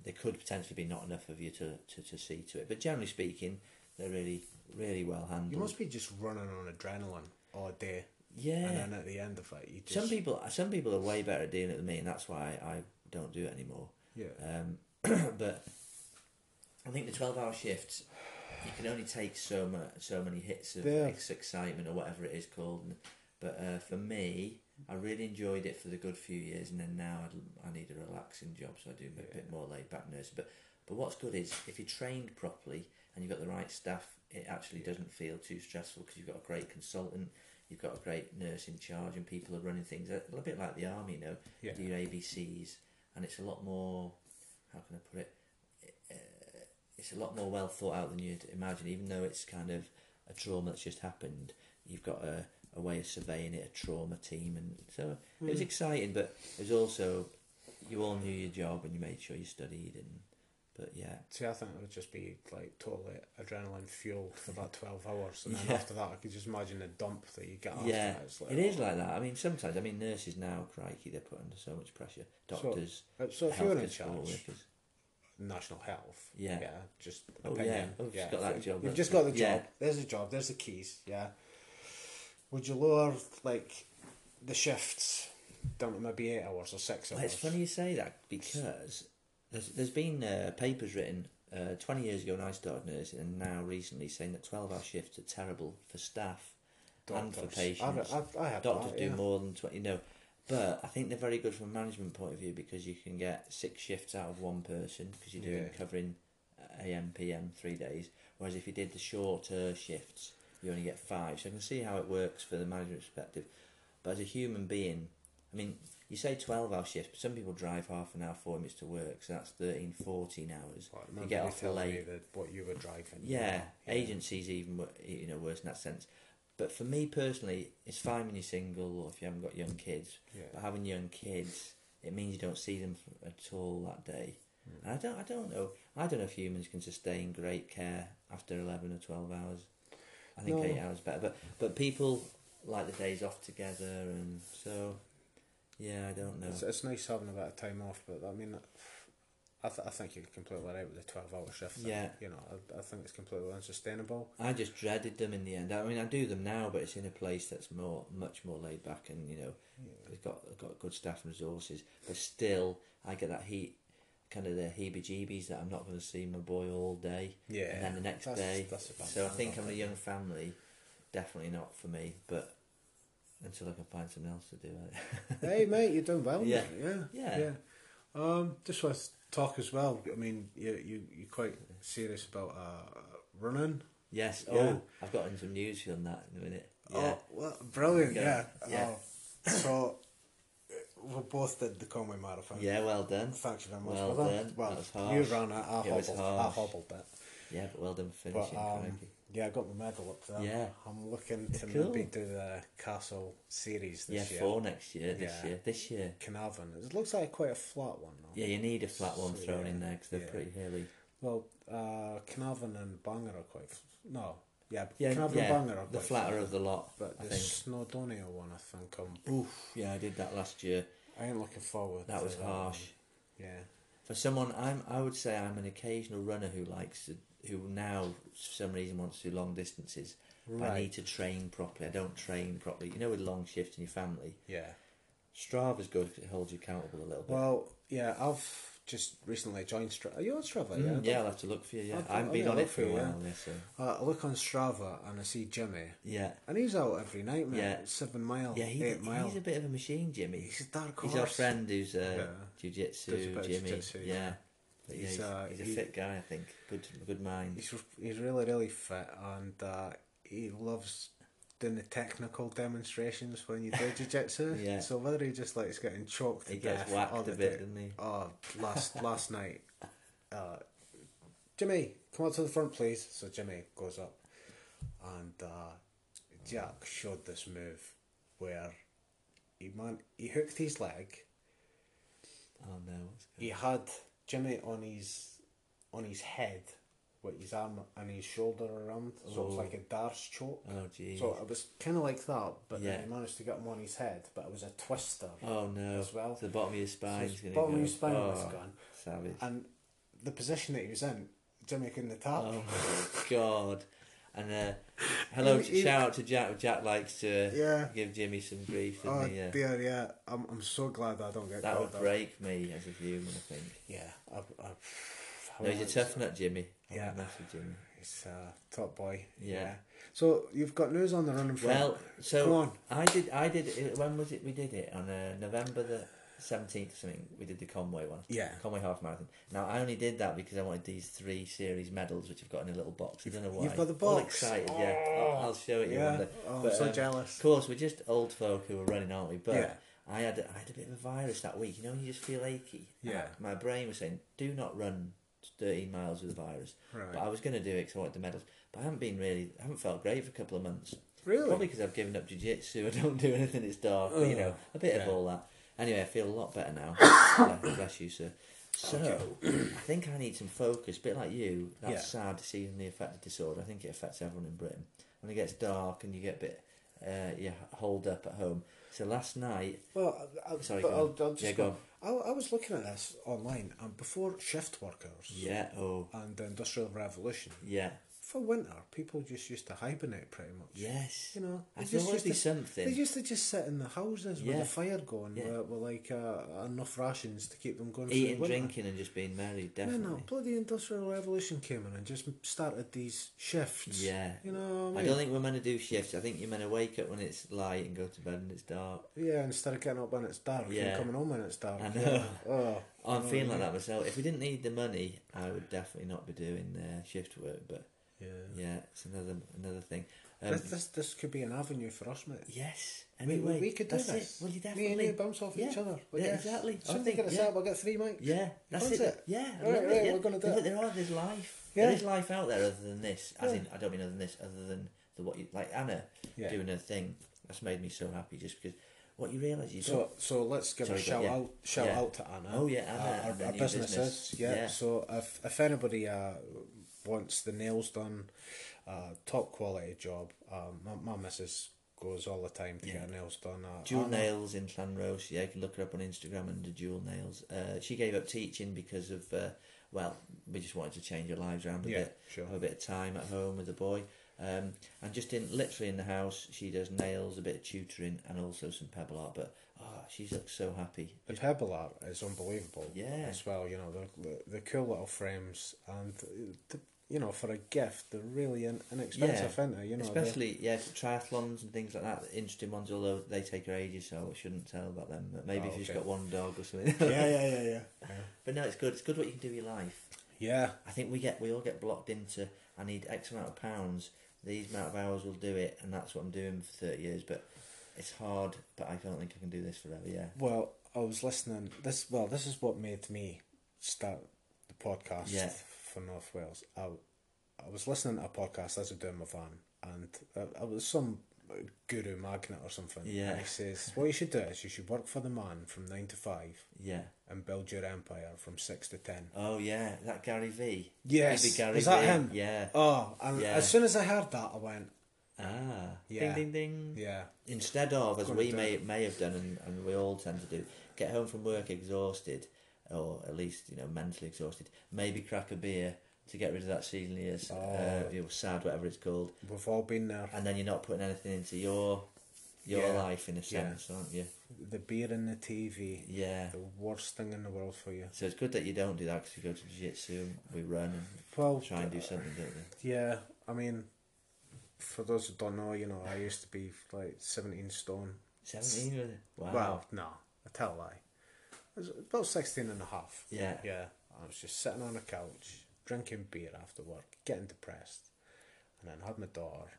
there could potentially be not enough of you to, to, to see to it. But generally speaking, they're really really well handled. You must be just running on adrenaline all day. Yeah. and then at the end of it, you just Some people, some people are way better at doing it than me, and that's why I don't do it anymore. yeah, Um, [clears throat] but I think the twelve-hour shifts, you can only take so much, so many hits of Yeah. excitement or whatever it is called. But uh, for me, I really enjoyed it for the good few years, and then now I'd, I need a relaxing job, so I do a Yeah. bit more laid-back nursing. But but what's good is if you're trained properly and you've got the right staff, it actually doesn't feel too stressful because you've got a great consultant. You've got a great nurse in charge, and people are running things a little bit like the army, you know yeah, do your ABCs, and it's a lot more. How can I put it? Uh, it's a lot more well thought out than you'd imagine. Even though it's kind of a trauma that's just happened, you've got a, a way of surveying it, a trauma team, and so it was Mm. exciting. But it was also you all knew your job and you made sure you studied, and but yeah, See, I think it would just be like totally adrenaline fueled for about twelve hours, and then [laughs] after that, I could just imagine the dump that you get after yeah, like, it is oh. like that. I mean, sometimes I mean nurses now, crikey, they're put under so much pressure. Doctors, Uh, So if you're in charge, national health, Yeah. yeah, just Oh, opinion, yeah. Oh, just got that job, You've just got the job. Yeah. There's the job. There's the keys. Yeah. Would you lower like the shifts down to maybe eight hours or six Well, hours? it's funny you say that because there's there's been uh, papers written uh, 20 years ago when I started nursing, and now recently saying that 12 hour shifts are terrible for staff and for patients. I, I, I had Doctors that, do yeah. more than 20, you know. But I think they're very good from a management point of view because you can get six shifts out of one person because you're doing Yeah. covering uh, AM, PM, three days. Whereas if you did the shorter shifts, you only get five. So I can see how it works for the management perspective. But as a human being, I mean, you say 12 hour shifts, but some people drive half an hour, 40 minutes to work, so that's 13, 14 hours. Well, you get off the telling me late. that what you were driving. Yeah, yeah. agencies even you know worse in that sense. But for me personally, it's fine when you're single or if you haven't got young kids. Yeah. But having young kids, it means you don't see them at all that day. And I don't, I don't know. I don't know if humans can sustain great care after eleven or twelve hours. I think No. eight hours better. But but people like the days off together, and so yeah, I don't know. It's, it's nice having a bit of time off, but I mean, I, th- I think you're completely right with the 12 hour shift. thing. Yeah. You know, I, I think it's completely unsustainable. I just dreaded them in the end. I mean, I do them now, but it's in a place that's more, much more laid back, and you know, they've got got good staff and resources. But still, I get that heat, kind of the heebie-jeebies that I'm not going to see my boy all day, Yeah. and then the next That's- day. that's so I think having a young family, definitely not for me. But until I can find something else to do, I, [laughs] hey, mate, you're doing well. Yeah. mate. Yeah. Yeah. Um, just want to talk as well. I mean, you, you, you're quite serious about uh, running. yes. Yeah. Oh, I've got in some news on that in a minute. Yeah. Oh, well, brilliant. Yeah. Yeah. Oh, so, uh, we both did the Conway Marathon. yeah. Well done. Thanks very much. Well for that. done. Well, you ran it. I It hobbled. I hobbled it. Yeah, but well done for But finishing. um, crikey. Yeah, I got my medal up there. Yeah. I'm looking to Cool. maybe do the Castle series this yeah, year. four next year. This Yeah. year. This year. Carnarvon. It looks like quite a flat one though. Yeah, you need a flat one So, thrown yeah, in there because they're yeah. pretty hilly. Well, uh, Carnarvon and Bangor are quite. No. Yeah, Yeah, Carnarvon yeah. and Bangor are the flatter flat. of the lot. But the. Snowdonia one, I think, I'm, Oof. Yeah, I did that last year. I ain't looking forward. That was harsh. Yeah. For someone, I'm. I would say I'm an occasional runner who likes to, who now for some reason wants to do long distances. But I need to train properly. I don't train properly. You know, with long shifts in your family, Yeah. Strava's good because it holds you accountable a little bit. Well, yeah, I've just recently joined Strava. Are you on Strava? Mm, yeah. yeah, I'll have to look for you. Yeah, I haven't been on it for a while. Yeah, so Uh, I look on Strava and I see Jimmy, yeah, and he's out every night. Yeah. Seven mile, yeah. He, eight mile. he's a bit of a machine, Jimmy. He's a dark horse. He's our friend who's uh, Yeah. jiu-jitsu, a Jimmy. jiu-jitsu, yeah. yeah. But yeah, He's, he's, uh, he's a fit guy, I think. Good, good mind. He's he's really really fit, and uh, he loves doing the technical demonstrations when you do jiu-jitsu. Yeah. So whether he just likes getting choked to He gets death whacked all a bit, doesn't he? Oh, last [laughs] last night, uh, Jimmy, come up to the front, please. So Jimmy goes up, and uh, Jack showed this move where he man he hooked his leg. Oh no, He had Jimmy on his on his head with his arm and his shoulder around, so it was Oh. like a darce choke. Oh jeez. So it was kind of like that, but Yeah. then he managed to get him on his head, but it was a twister. oh no. as well. So the bottom of your So spine's his bottom go. of his spine oh, was gone, Savage. and the position that he was in, Jimmy couldn't tap. Oh my [laughs] god. And uh, hello, He- he- shout out to Jack. Jack likes to Yeah. give Jimmy some grief. Oh he? Yeah. dear, yeah. I'm I'm so glad that I don't get That would break me as a human, I think. Yeah, I, I, [sighs] No, he's a tough nut, Jimmy. I Yeah. mess Jimmy. He's a top boy. Yeah. So you've got news on the running front. Well, Come so on. I did. I did. it- When was it? We did it on uh, November the seventeenth. or Something. We did the Conway one. Yeah. Conway half marathon. Now I only did that because I wanted these three series medals, which I've got in a little box. I don't know why. You've got the box. All excited. Yeah. I'll, I'll show it you Yeah. one day. Oh, I'm so um, jealous. Of course, we're just old folk who are running, aren't we? But Yeah. I had I had a bit of a virus that week. You know, you just feel achy. Yeah. My brain was saying, "Do not run 13 miles with the virus." Right. But I was going to do it because I wanted the medals. But I haven't been really. I haven't felt great for a couple of months. Really? Probably because I've given up jiu-jitsu. [laughs] I don't do anything. It's dark. But, you know, a bit Yeah. of all that. Anyway, I feel a lot better now. [coughs] bless, bless you, sir. So, I think I need some focus. bit like you, that's Yeah. sad seasonally affected disorder. I think it affects everyone in Britain. When it gets dark and you get a bit, uh, you holed up at home. So last night, Well, I, I, Sorry, but go I'll, on. I'll just Yeah, go. go I, I was looking at this online, and before shift workers yeah, oh, and the Industrial Revolution, yeah, for winter, people just used to hibernate pretty much. yes. You know, I they thought just used to- something. They used to just sit in the houses with the fire going, Yeah. with, with like uh, enough rations to keep them going. Eating, winter. drinking, and just being merry, No, definitely. no, bloody Industrial Revolution came in and just started these shifts. Yeah. You know I I don't think we're meant to do shifts. I think you're meant to wake up when it's light and go to bed when it's dark. Yeah, instead of getting up when it's dark Yeah. and coming home when it's dark. I know. Yeah. Oh, I'm feeling like that myself. If we didn't need the money, I would definitely not be doing uh, shift work. But yeah, it's another another thing. Um, this, this this could be an avenue for us, mate. yes. We, we, we could do this. It. Well, you Me and you bounce off yeah. each other. But Yeah, yes, exactly. As soon as think, get yeah. set, we'll get three mics. Yeah, that's it. it? Yeah, Right, right, it, yeah. we're gonna do it. There are there's life. Yeah. There is life out there other than this. As Yeah. in, I don't mean other than this, other than the what you like Anna Yeah. doing her thing. That's made me so happy. Just because what you realise you So, don't. so let's give Sorry, a shout yeah. out, shout Yeah. out to Anna. Oh, yeah, Anna the our, our businesses. business. Yeah. Yeah. So if if anybody uh, wants the nails done, uh, top quality job. Um, my, my missus goes all the time to Yeah. get her nails done. Uh, Jewel Anna- Nails in Llanrhos. Yeah, you can look her up on Instagram under Jewel Nails. Uh, she gave up teaching because of, uh, well, we just wanted to change our lives around a Yeah, bit. sure. Have a bit of time at home with the boy. Um, and just in literally in the house, she does nails, a bit of tutoring, and also some pebble art. But oh, she looks so happy. The pebble art is unbelievable. Yeah. As well, you know the the, the cool little frames and the, you know for a gift they're really in, inexpensive, Yeah. they? You know, they're- Especially yeah, for triathlons and things like that. Interesting ones, although they take her ages, so I shouldn't tell about them. But maybe Oh, if you've okay. got one dog or something. yeah, yeah, yeah, yeah. [laughs] yeah. But no, it's good. It's good what you can do with your life. Yeah. I think we get we all get blocked into I need X amount of pounds, these amount of hours will do it, and that's what I'm doing for thirty years. But it's hard. But I don't think I can do this forever. Yeah. Well, I was listening. This well, this is what made me start the podcast Yeah. For North Wales. I, I was listening to a podcast as I was doing my van, and I, I was some guru magnet or something. Yeah. And he says, "What you should do is you should work for the man from nine to five Yeah. and build your empire from six to ten. Oh yeah, that Gary V. Yes, Maybe Gary was that V. him? Yeah. Oh, and Yeah. as soon as I heard that, I went, Ah. Yeah. Ding ding ding. "Yeah, Instead of, as we may may have done, and, and we all tend to do, get home from work exhausted, or at least you know mentally exhausted. Maybe crack a beer to get rid of that seasonally, uh, Oh. you know, sad, whatever it's called. we've all been there." and then you're not putting anything into your your Yeah. life in a sense, aren't you? The beer and the TV, Yeah. the worst thing in the world for you. So it's good that you don't do that because you go to jiu-jitsu, we run and Well, try and do something, don't we? Yeah, I mean, for those who don't know, you know, I used to be like 17 stone. Seventeen, was it? Wow. Well, no, I tell a lie. I was about 16 and a half. Yeah. Yeah, I was just sitting on a couch, drinking beer after work, getting depressed. And then had my daughter.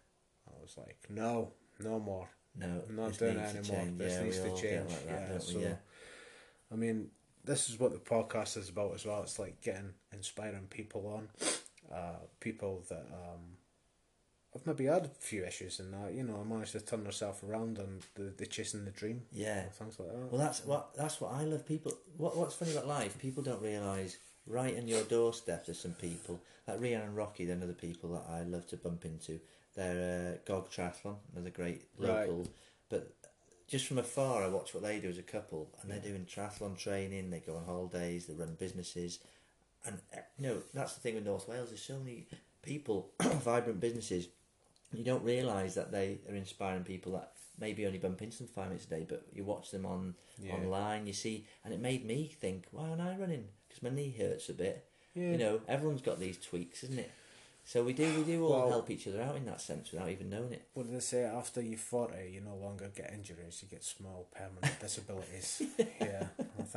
I was like, no, no more. No, I'm not this doing needs it to anymore. change. This yeah, needs to change. Like that, yeah, so? Yeah. I mean, this is what the podcast is about as well. It's like getting inspiring people on, uh, people that um, have maybe had a few issues and that. You know, I managed to turn myself around and the, the chasing the dream. Yeah. things like that. Well, that's what that's what I love. People, what what's funny about life? People don't realise right on your doorstep there's some people like Rianne and Rocky. They're another people that I love to bump into. They're uh, Gog Triathlon, another great local. Right. But just from afar, I watch what they do as a couple, and they're doing triathlon training. They go on holidays. They run businesses, and uh, you know that's the thing with North Wales. There's so many people, [coughs] vibrant businesses you don't realise that they are inspiring people that maybe only bump into them five minutes a day, but you watch them on Yeah. online, you see, and it made me think, why aren't I running? Because my knee hurts a bit. Yeah. You know, everyone's got these tweaks, isn't it? So we do, we do all Well- help each other out in that sense without even knowing it. What do they say? After you're 40, you no longer get injuries, you get small permanent [laughs] disabilities. [laughs] yeah,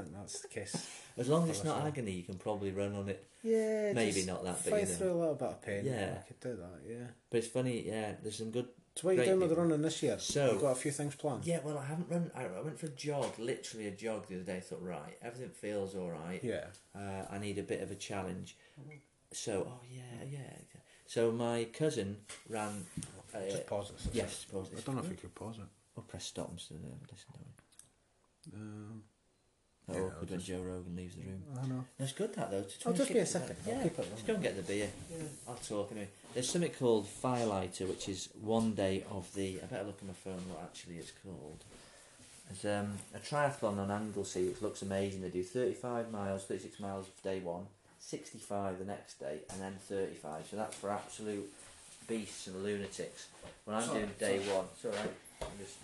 think that's the case. As long as it's not agony, you can probably run on it. Yeah, Maybe just not that, but Fight you know. through a little bit of pain. Yeah. I could do that. Yeah. But it's funny, yeah. There's some good. So what are you Great doing with the running this year? So- you've got a few things planned. Yeah, well, I haven't run. I, I went for a jog, literally a jog the other day. I thought, right, everything feels all right. Yeah. Uh, I need a bit of a challenge. So, oh yeah, yeah. So my cousin ran. Uh, Just pause it. yes, pause I don't know if you could pause it. We'll press stop and still uh, listen to it. Um, Oh, Yeah, awkward when Joe Rogan leaves the room. I know. It's good that though. Try I'll just be a second. Yeah, keep it let's go and get the beer. Yeah. I'll talk anyway. There's something called Firelighter, which is one day of the. I better look on my phone. What actually it's called? There's um, a triathlon on Anglesey, which looks amazing. They do 35 miles, 36 miles day one, 65 the next day, and then 35. So that's for absolute beasts and lunatics. When I'm Sorry, doing day sorry. one, it's all right. I'm just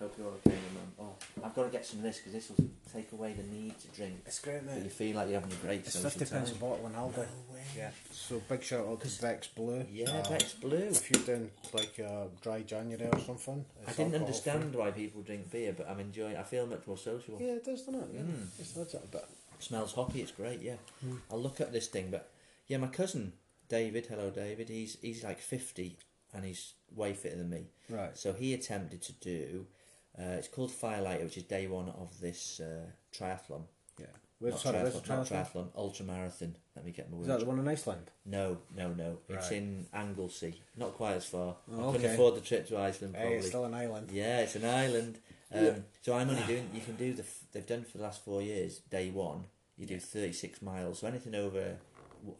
hope you're okay, Mum. Oh, I've got to get some of this because this will take away the need to drink. It's great, But you feel like you're having a great It's social 50 time. pence a bottle in Aldi. No way. Yeah. So big shout out to Beck's Blue. Yeah, Uh, Beck's Blue. If you're doing like uh, dry January or something. I it's didn't alcohol understand why people drink beer, but I'm enjoying. I feel much more social. Yeah, it does, doesn't it? Yeah. Mm. It's that's it a bit. smells hoppy. It's great. Yeah, Mm. I'll look at this thing. But yeah, my cousin David. Hello, David. He's he's like fifty and he's way fitter than me. Right. So he attempted to do. Uh, it's called Firelighter, which is day one of this uh, triathlon. Yeah. Where's, not triathlon, not triathlon? ultra marathon. Let me get my Is that the one in Iceland? No, no, no. It's Right. in Anglesey. Not quite as far. Oh, I couldn't okay. afford the trip to Iceland. Probably. Hey, it's still an island. Yeah, it's an island. Um, Yeah. So I'm only doing. You can do the. They've done for the last four years. Day one, you do 36 miles. So anything over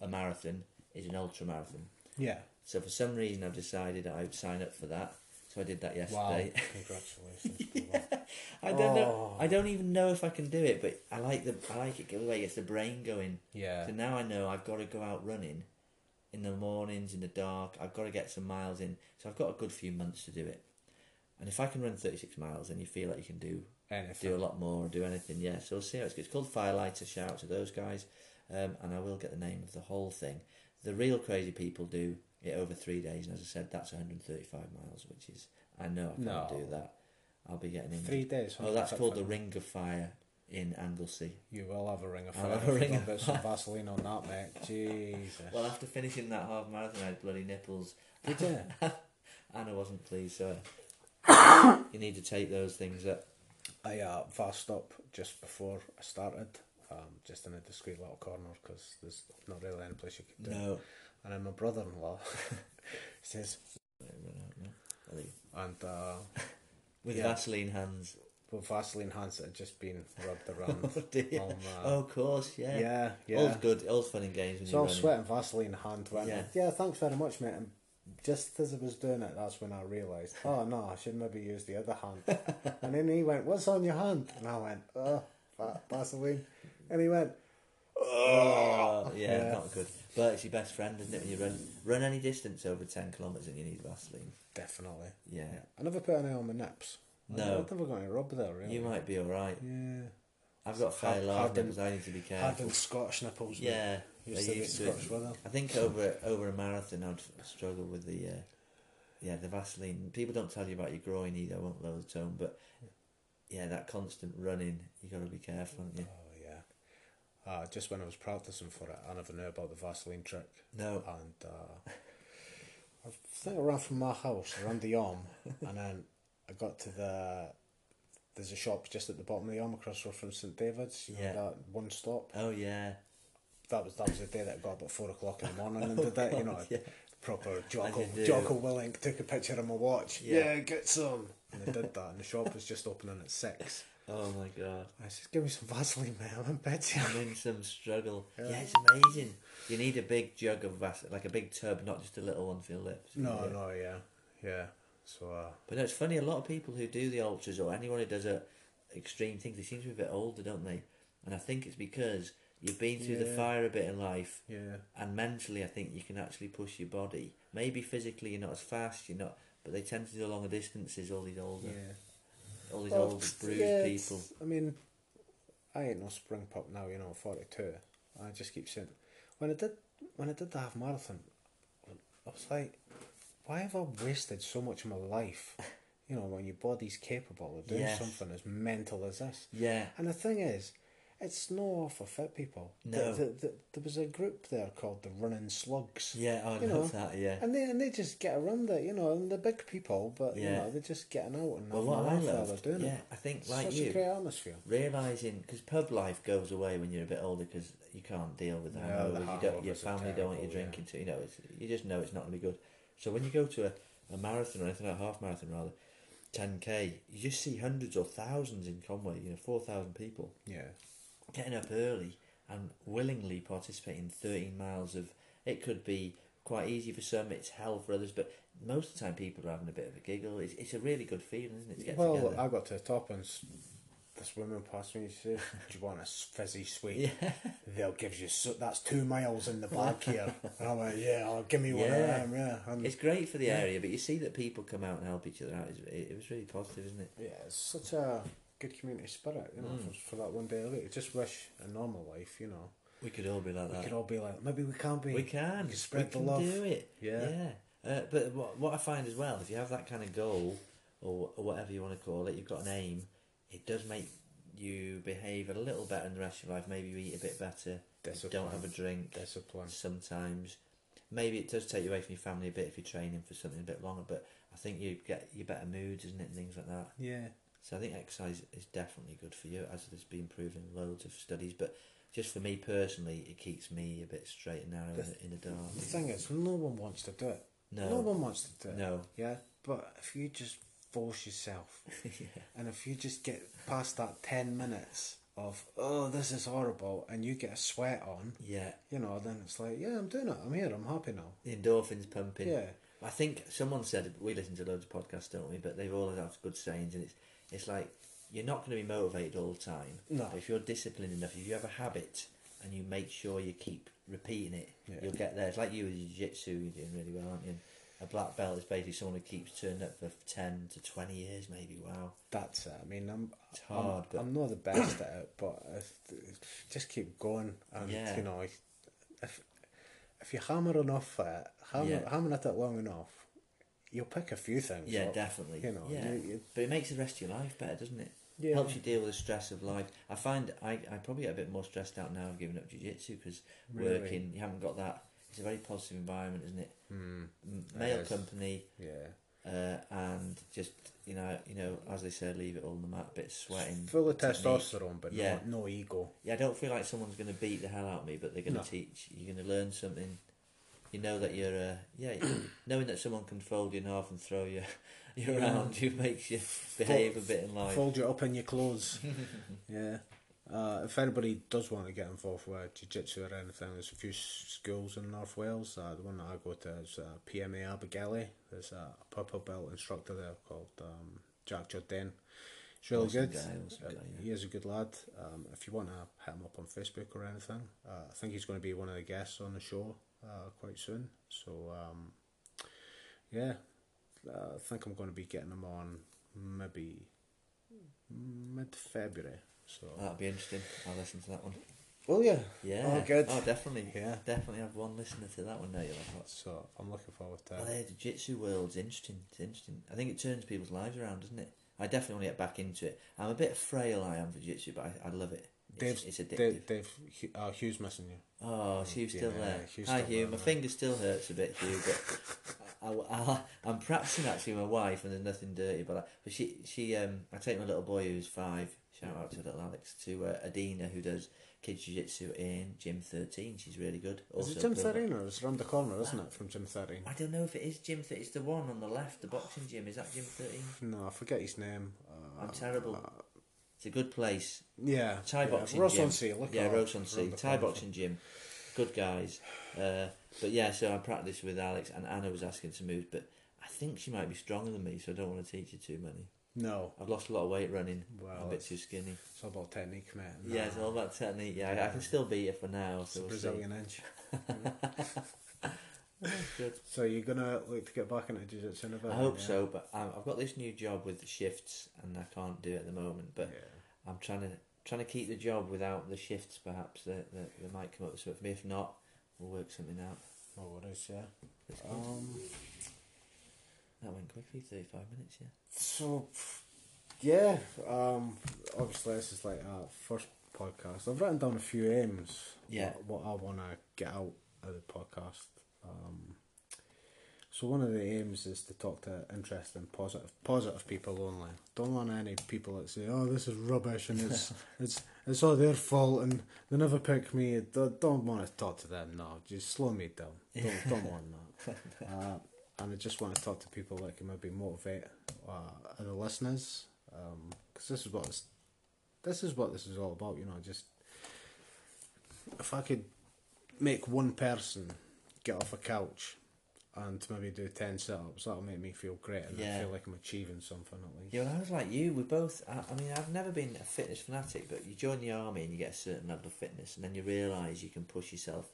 a marathon is an ultra marathon. Yeah. So for some reason, I've decided I would sign up for that. So I did that yesterday. Wow. Congratulations. [laughs] Paul. I don't know. Oh. I don't even know if I can do it, but I like the. I like it. The way it gets the brain going. Yeah. So now I know I've got to go out running in the mornings, in the dark. I've got to get some miles in. So I've got a good few months to do it. And if I can run 36 miles, then you feel like you can do Anything. do a lot more, or do anything. Yeah, so we'll see how it's good. It's called Firelighter. Shout out to those guys. Um, and I will get the name of the whole thing. The real crazy people do it over three days. And as I said, that's 135 miles, which is, I know I can't No. do that. I'll be getting in. Three days. Oh, that's called the ring. Of Fire in Anglesey. You will have a ring of I'll fire. have a ring of put some Vaseline on that, mate. Jesus. Well, after finishing that half marathon, I had bloody nipples. Did you? [laughs] Anna wasn't pleased, so you need to take those things up. I uh, fast up just before I started, um, just in a discreet little corner because there's not really any place you could do it. And then my brother-in-law [laughs] says, and uh, [laughs] With Yeah. Vaseline hands. with Vaseline hands that had just been rubbed around. [laughs] Oh, dear. on, uh, Oh, of course, yeah. yeah, yeah. All's good. All's fun and games when So I was sweating Vaseline hand. Went, Yeah. yeah. thanks very much, mate. And just as I was doing it, that's when I realised, oh no, I should maybe use the other hand. and then he went, "What's on your hand?" And I went, "Oh, Vaseline." And he went, Oh, yeah, Yeah. not good. But it's your best friend, isn't it? When you run run any distance over ten kilometres and you need Vaseline. "Definitely." Yeah, I never put any on my naps. No. I've never got any rub there. Really. you might be all right. Yeah. I've got fairly Hard- large hardened- nipples. I need to be careful. Hardened Scottish nipples. Yeah, Used to used to it. Scottish weather. I think over over a marathon, I'd struggle with the uh, yeah the Vaseline. People don't tell you about your groin either. I won't lower the tone, but yeah, that constant running, you got to be careful, haven't you? Uh, just when I was practicing for it, I never knew about the Vaseline trick. No, and uh, I think I ran from my house around the arm, [laughs] and then I got to the. There's a shop just at the bottom of the arm across from St David's. You know, Yeah. that one stop. oh yeah, That was that was the day that I got about four o'clock in the morning and did that. You know, [laughs] Yeah. proper Jocko you do. Jocko Willink took a picture of my watch. Yeah. Yeah. get some. And I did that, and the shop was just opening at six. Oh my god. I said, "Give me some Vaseline, man. I'm in bed. I'm in some struggle. [laughs] Yeah. Yeah. it's amazing. You need a big jug of Vaseline, like a big tub, not just a little one for your lips. No, Yeah. no, yeah, yeah. So uh, But no, it's funny. A lot of people who do the ultras or anyone who does a extreme things, they seem to be a bit older, don't they? And I think it's because You've been through the fire a bit in life, Yeah. and mentally, I think you can actually push your body. Maybe physically, you're not as fast. You're not, but they tend to do longer distances. All these older, Yeah. All these Well, old bruised yeah, people. I mean, I ain't no spring pup now. You know, I'm 42. I just keep saying, when I did when I did the half marathon, I was like, why have I wasted so much of my life? [laughs] You know, when your body's capable of doing Yes. something as mental as this. Yeah, And the thing is, it's no for fit people. No. The, the, the, there was a group there called the Running Slugs. yeah, oh, I You love know, that. Yeah. And they and they just get around it, you know, and they're big people, but you Yeah. know, they're just getting out and Well, what I laugh while love, they're doing yeah, it. I think like Such you, a great atmosphere. realizing because pub life goes away when you're a bit older because you can't deal with the No, the you don't, your family don't want you terrible, yeah. drinking to. You know, it's, you just know it's not going to be good. So when you go to a, a marathon or anything like a half marathon rather, ten k, you just see hundreds or thousands in Conway. You know, four thousand people Yeah. Getting up early and willingly participating in 13 miles of it could be quite easy for some it's hell for others but most of the time people are having a bit of a giggle it's, it's a really good feeling isn't it to get Well, together I got to the top and this woman passed me. She said, [laughs] "Do you want a fizzy sweet? yeah They'll give you. So, that's two miles in the back [laughs] here." And I'm like, "Yeah, I'll give me one of them." Yeah. And it's great for the Yeah. area but you see that people come out and help each other out it, it was really positive isn't it yeah, it's such a good community spirit, you know, Mm. for, for that one day a week. I just wish a normal life, you know, we could all be like we that could all be like, maybe we can't be. we can we can spread we the can love. do it Yeah. yeah uh, but what, what I find as well if you have that kind of goal or, or whatever you want to call it you've got an aim it does make you behave a little better in the rest of your life maybe you eat a bit better Discipline. don't have a drink Discipline. sometimes. Maybe it does take you away from your family a bit if you're training for something a bit longer, but I think you get your better moods, isn't it, and things like that. Yeah. So I think exercise is definitely good for you, as it's been proven in loads of studies. But just for me personally, it keeps me a bit straight and narrow in, the, in the dark. The thing is, no one wants to do it. No, No one wants to do it. no, Yeah, but if you just force yourself, [laughs] yeah, and if you just get past that ten minutes of oh this is horrible, and you get a sweat on, yeah. you know, then it's like yeah, I'm doing it. I'm here. I'm happy now. The endorphins pumping. Yeah, I think someone said we listen to loads of podcasts, don't we? But they've all have good sayings, and it's it's like you're not going to be motivated all the time. No. But if you're disciplined enough, if you have a habit and you make sure you keep repeating it, Yeah. you'll get there. It's like you with jiu-jitsu, you're doing really well, aren't you? A black belt is basically someone who keeps turning up for ten to twenty years, maybe. Wow, that's it. I mean, I'm it's hard, I'm, but I'm not the best at it, but just keep going, and Yeah. you know, if if you hammer enough at it, hammer, Yeah. hammer at it long enough, you'll pick a few things. yeah, up, definitely. You know, yeah. you, you, But it makes the rest of your life better, doesn't it? yeah. Helps you deal with the stress of life. I find I, I probably get a bit more stressed out now of giving up jiu-jitsu because Really? working, you haven't got that. It's a very positive environment, isn't it? M- It Male is. company, yeah. uh, and just you know, you know, as they say, leave it all on the mat, a bit of sweating. Full of technique. testosterone, but Yeah. no, no ego. Yeah, I don't feel like someone's going to beat the hell out of me, but they're going to No. teach. You're going to learn something. You know that you're, uh, yeah, [coughs] knowing that someone can fold you in half and throw you, [laughs] you around you makes you behave a bit in life. Fold you up in your clothes. [laughs] yeah. Uh, if anybody does want to get involved with jiu-jitsu or anything, there's a few schools in North Wales. Uh, the one that I go to is uh, PMA Abergele. There's a purple belt instructor there called um, Jack Jordan. It's really Awesome good. guy, awesome Uh, guy, yeah. He is a good lad. Um, if you want to hit him up on Facebook or anything, uh, I think he's going to be one of the guests on the show uh, quite soon. So um, yeah, I think I'm going to be getting them on maybe mid February. So That'd be interesting. I'll listen to that one. oh yeah, Yeah. Oh, good. Oh, definitely. Yeah. Definitely have one listener to that one now. Have lots. so I'm looking forward to Well, it. the jiu-jitsu world's interesting. It's interesting. I think it turns people's lives around, doesn't it? I definitely want to get back into it. I'm a bit frail, I am for jiu-jitsu, but I, I love it. It's, Dave's, it's addictive. Dave, Dave, uh, Hugh's missing you. Oh, Hugh's still Yeah, there. Hugh's Hi, still Hugh. there, My man. finger still hurts a bit, Hugh, but I, I, am practicing actually with my wife, and there's nothing dirty. But, I, but she, she, um, I take my little boy who's five. Shout out to little Alex to uh, Adina who does kids jiu-jitsu in Gym 13. She's really good. Is it Gym 13 or it's around the corner, isn't it, from Gym 13? I don't know if it is Gym 13. It's the one on the left, the boxing gym. Is that Gym 13? No, I forget his name. Uh, I'm terrible. uh, It's a good place. yeah. Thai yeah. boxing Rhos gym. on Sea, look yeah. Rhos on Sea. Thai boxing gym. Good guys. Uh, but yeah, so I practiced with Alex, and Anna was asking to move, but I think she might be stronger than me, so I don't want to teach her too many. No. I've lost a lot of weight running. Well, I'm a bit too skinny. It's all about technique, mate. Yeah, it's all about technique. Yeah, I, I can still beat it for now. It's So we'll see. Brazilian inch. [laughs] Good. So you're gonna look to get back into jiu-jitsu in a bit? I hope yeah? so, but um, I've got this new job with the shifts, and I can't do it at the moment. But Yeah. I'm trying to trying to keep the job without the shifts. Perhaps that that, that might come up. So for me, if not, we'll work something out. No worries, yeah. Um, that went quickly. Thirty-five minutes. Yeah. so, yeah, um, obviously this is like our first podcast. I've written down a few aims. Yeah. What, what I want to get out of the podcast. Um, so one of the aims is to talk to interesting, positive, positive people only. Don't want any people that say, "Oh, this is rubbish," and it's [laughs] it's it's all their fault, and they never pick me. Don't, don't want to talk to them. No, just slow me down. Don't [laughs] don't want that. [laughs] Uh, and I just want to talk to people that can maybe motivate uh, other listeners, because this is what this, this is what this is all about. You know, just if I could make one person get off a couch and maybe do ten sit-ups, that'll make me feel great, and I feel like I'm achieving something at least. Yeah, well, I was like you. We both. I, I mean, I've never been a fitness fanatic, but you join the army and you get a certain level of fitness, and then you realise you can push yourself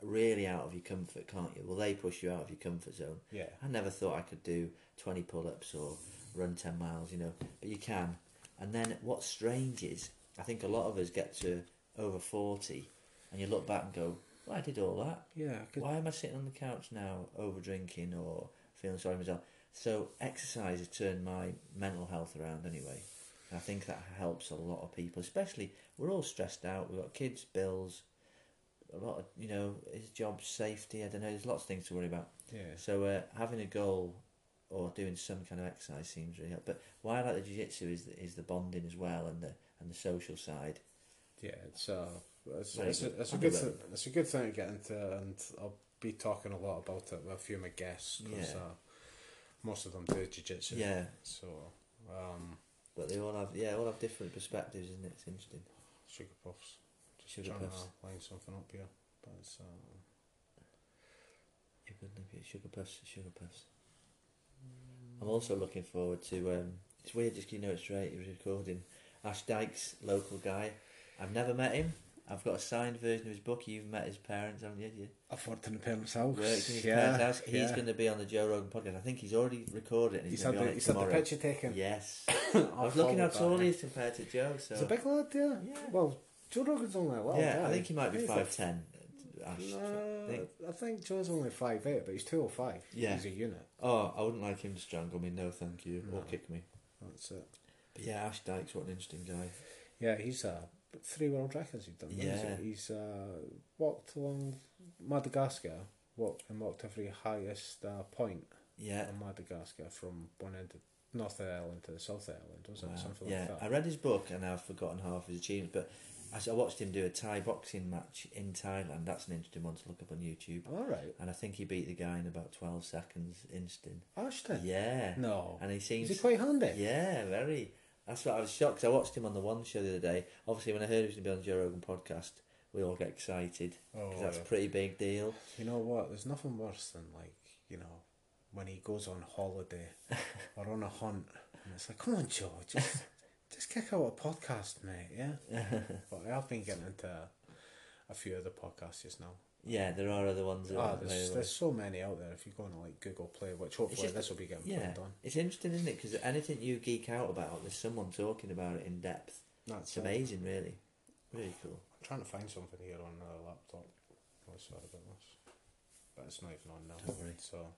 really out of your comfort, can't you? Well, they push you out of your comfort zone. Yeah. I never thought I could do twenty pull-ups or run ten miles, you know, but you can. And then what's strange is, I think a lot of us get to over forty, and you look back and go, "Well, I did all that." Yeah. Why am I sitting on the couch now, over drinking or feeling sorry for myself? So exercise has turned my mental health around anyway. And I think that helps a lot of people, especially we're all stressed out. We've got kids, bills, a lot of you know, his job, safety. I don't know. There's lots of things to worry about. yeah. So uh, having a goal or doing some kind of exercise seems really help. But why I like the jiu-jitsu is the, is the bonding as well and the and the social side. Yeah, it's it's, a, good. it's a good th- it. it's a good thing to get into, and I'll be talking a lot about it with a few of my guests because Yeah. uh, most of them do jiu-jitsu. Yeah. So, um, But they all have yeah, all have different perspectives, isn't it? It's interesting. sugar puffs. Just Sugar trying puffs. to line something up here, but it's You're good, Olivia. Sugar puffs, sugar puffs. I'm also looking forward to. Um, it's weird, just you know it's straight. He was recording Ash Dykes, local guy. I've never met him. I've got a signed version of his book. You've met his parents, haven't you? I've worked in the parents' house. worked in his yeah, parents' house. He's yeah. going to be on the Joe Rogan podcast. I think he's already recorded he's, He's had the, he's had the picture taken. Yes. [coughs] I'll was looking how tall that. he is compared to Joe. So He's a big lad, yeah. Yeah. Well, Joe Rogan's only a little yeah. I think he might be five ten. Uh, Ash, No, I think. I think Joe's only five eight, but he's two oh five. Yeah. he's a unit. Oh, I wouldn't like him to strangle me. No, thank you. Or kick me. That's it. But yeah, Ash Dykes, what an interesting guy. Yeah, he's uh, three world records he's done. Yeah. he? he's uh, walked along Madagascar, walked and walked every highest uh, point Yeah. on Madagascar from one end of North Island to the South Island, was it Wow. something yeah, like I read his book and I've forgotten half his achievements, but I watched him do a Thai boxing match in Thailand. That's an interesting one to look up on YouTube. All right, And I think he beat the guy in about 12 seconds instant. Ashton. Yeah. No, And he seems. is he quite handy? Yeah, very. That's what I was shocked. I watched him on the One Show the other day. Obviously, when I heard he was going to be on the Joe Rogan podcast, we all get excited Oh, because that's yeah. a pretty big deal. You know what? There's nothing worse than like you know when he goes on holiday [laughs] or on a hunt, and it's like, come on, Joe, just [laughs] just kick out a podcast, mate. Yeah. [laughs] but I have been getting into a few other podcasts just now. Yeah, there are other ones. Ah, are there's there's so many out there. If you go on like Google Play, which hopefully just- this will be getting Yeah, on. it's interesting, isn't it? Because anything you geek out about, there's someone talking about it in depth. That's It's it. amazing, really. Really cool. I'm trying to find something here on the laptop. Oh, sorry about this, but it's not even on now. Don't worry. So,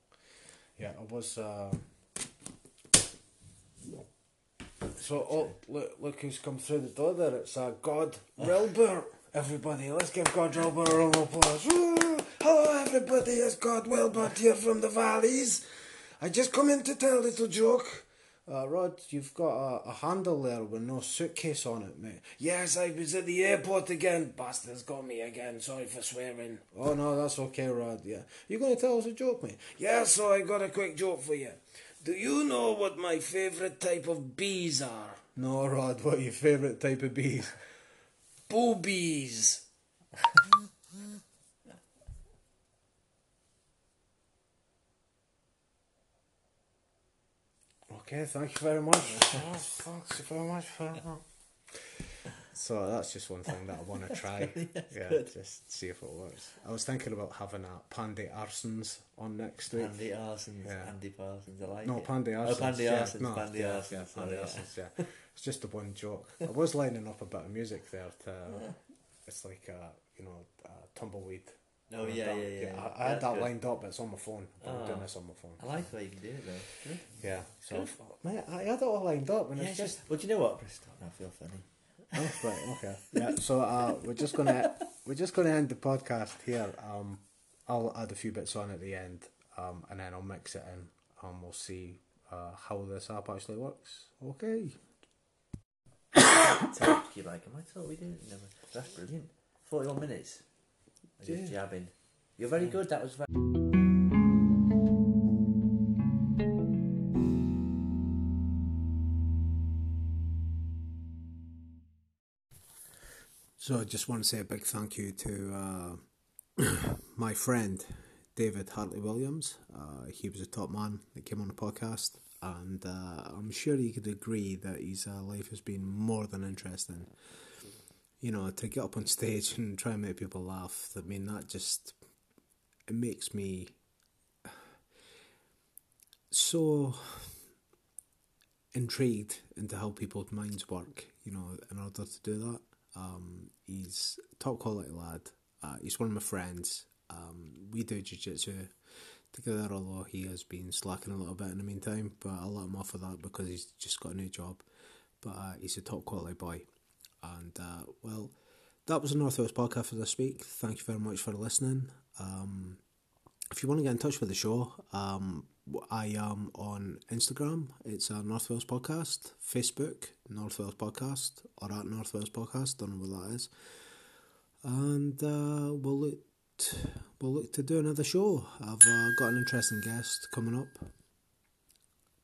yeah, I was. Uh, so, oh, look, look who's come through the door there. It's uh, God Wilbur. [laughs] Everybody, let's give God a round of applause. Woo! Hello, everybody. It's God Wilbur here from the valleys. I just come in to tell a little joke. Uh, Rod, you've got a, a handle there with no suitcase on it, mate. Yes, I was at the airport again. Bastards got me again. Sorry for swearing. Oh, no, that's okay, Rod. Yeah. You going to tell us a joke, mate? Yeah, so I got a quick joke for you. Do you know what my favourite type of bees are? No, Rod, what are your favourite type of bees? Boobies. Okay, thank you very much. Oh, thanks very much for that. So that's just one thing that I want to try. [laughs] yeah, just see if it works. I was thinking about having a Pandy Arsons on next week. Andy Arsons, Yeah. Andy Parsons, I like No, it. Pandy Oh, Arsons. Pandy yeah, Arsons, no, Pandy yeah, Arsons. Yeah, Oh, Pandy yeah. Arsons, yeah. [laughs] It's just a one joke. I was lining up a bit of music there to. [laughs] It's like a, you know, a tumbleweed. Oh, I've yeah, yeah, yeah. I, I had that good. lined up, but it's on my phone. I'm Oh. doing ah. this on my phone. I like the way you can do it though. Good. Yeah, so Good. I mate, I had it all lined up, and Yeah, it's just. Well, do you know what, Bristol? I feel funny. Oh, right, okay. Yeah, so uh, we're just gonna we're just gonna end the podcast here. Um, I'll add a few bits on at the end, um, and then I'll mix it in, and we'll see uh, how this app actually works. Okay. [coughs] You like, am I thought we did? No, that's brilliant. Forty-one minutes. of Just jabbing. You're very good. That was. Very... So I just want to say a big thank you to uh, [coughs] my friend David Hartley Williams. Uh, he was a top man that came on the podcast, and uh, I'm sure you could agree that his uh, life has been more than interesting. You know, to get up on [laughs] stage and try and make people laugh. I mean, that just it makes me [sighs] so intrigued into how people's minds work. You know, in order to do that. Um, he's top quality lad. Uh, he's one of my friends. Um, we do jiu jitsu together, although he has been slacking a little bit in the meantime. But I'll let him off of that because he's just got a new job. But uh, he's a top quality boy. And uh, well, that was the North Wales podcast for this week. Thank you very much for listening. Um, if you want to get in touch with the show, um, I am on Instagram. It's a North Wales Podcast. Facebook, North Wales Podcast, or at North Wales Podcast. Don't know what that is. And uh, we'll look. T- we'll look to do another show. I've uh, got an interesting guest coming up.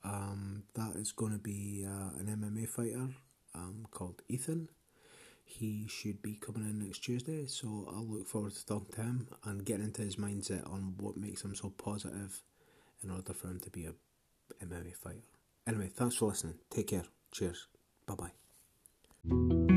Um, that is going to be uh, an MMA fighter um, called Ethan. He should be coming in next Tuesday, so I'll look forward to talking to him and getting into his mindset on what makes him so positive in order for him to be a MMA fighter. Anyway, thanks for listening. Take care. Cheers. Bye bye.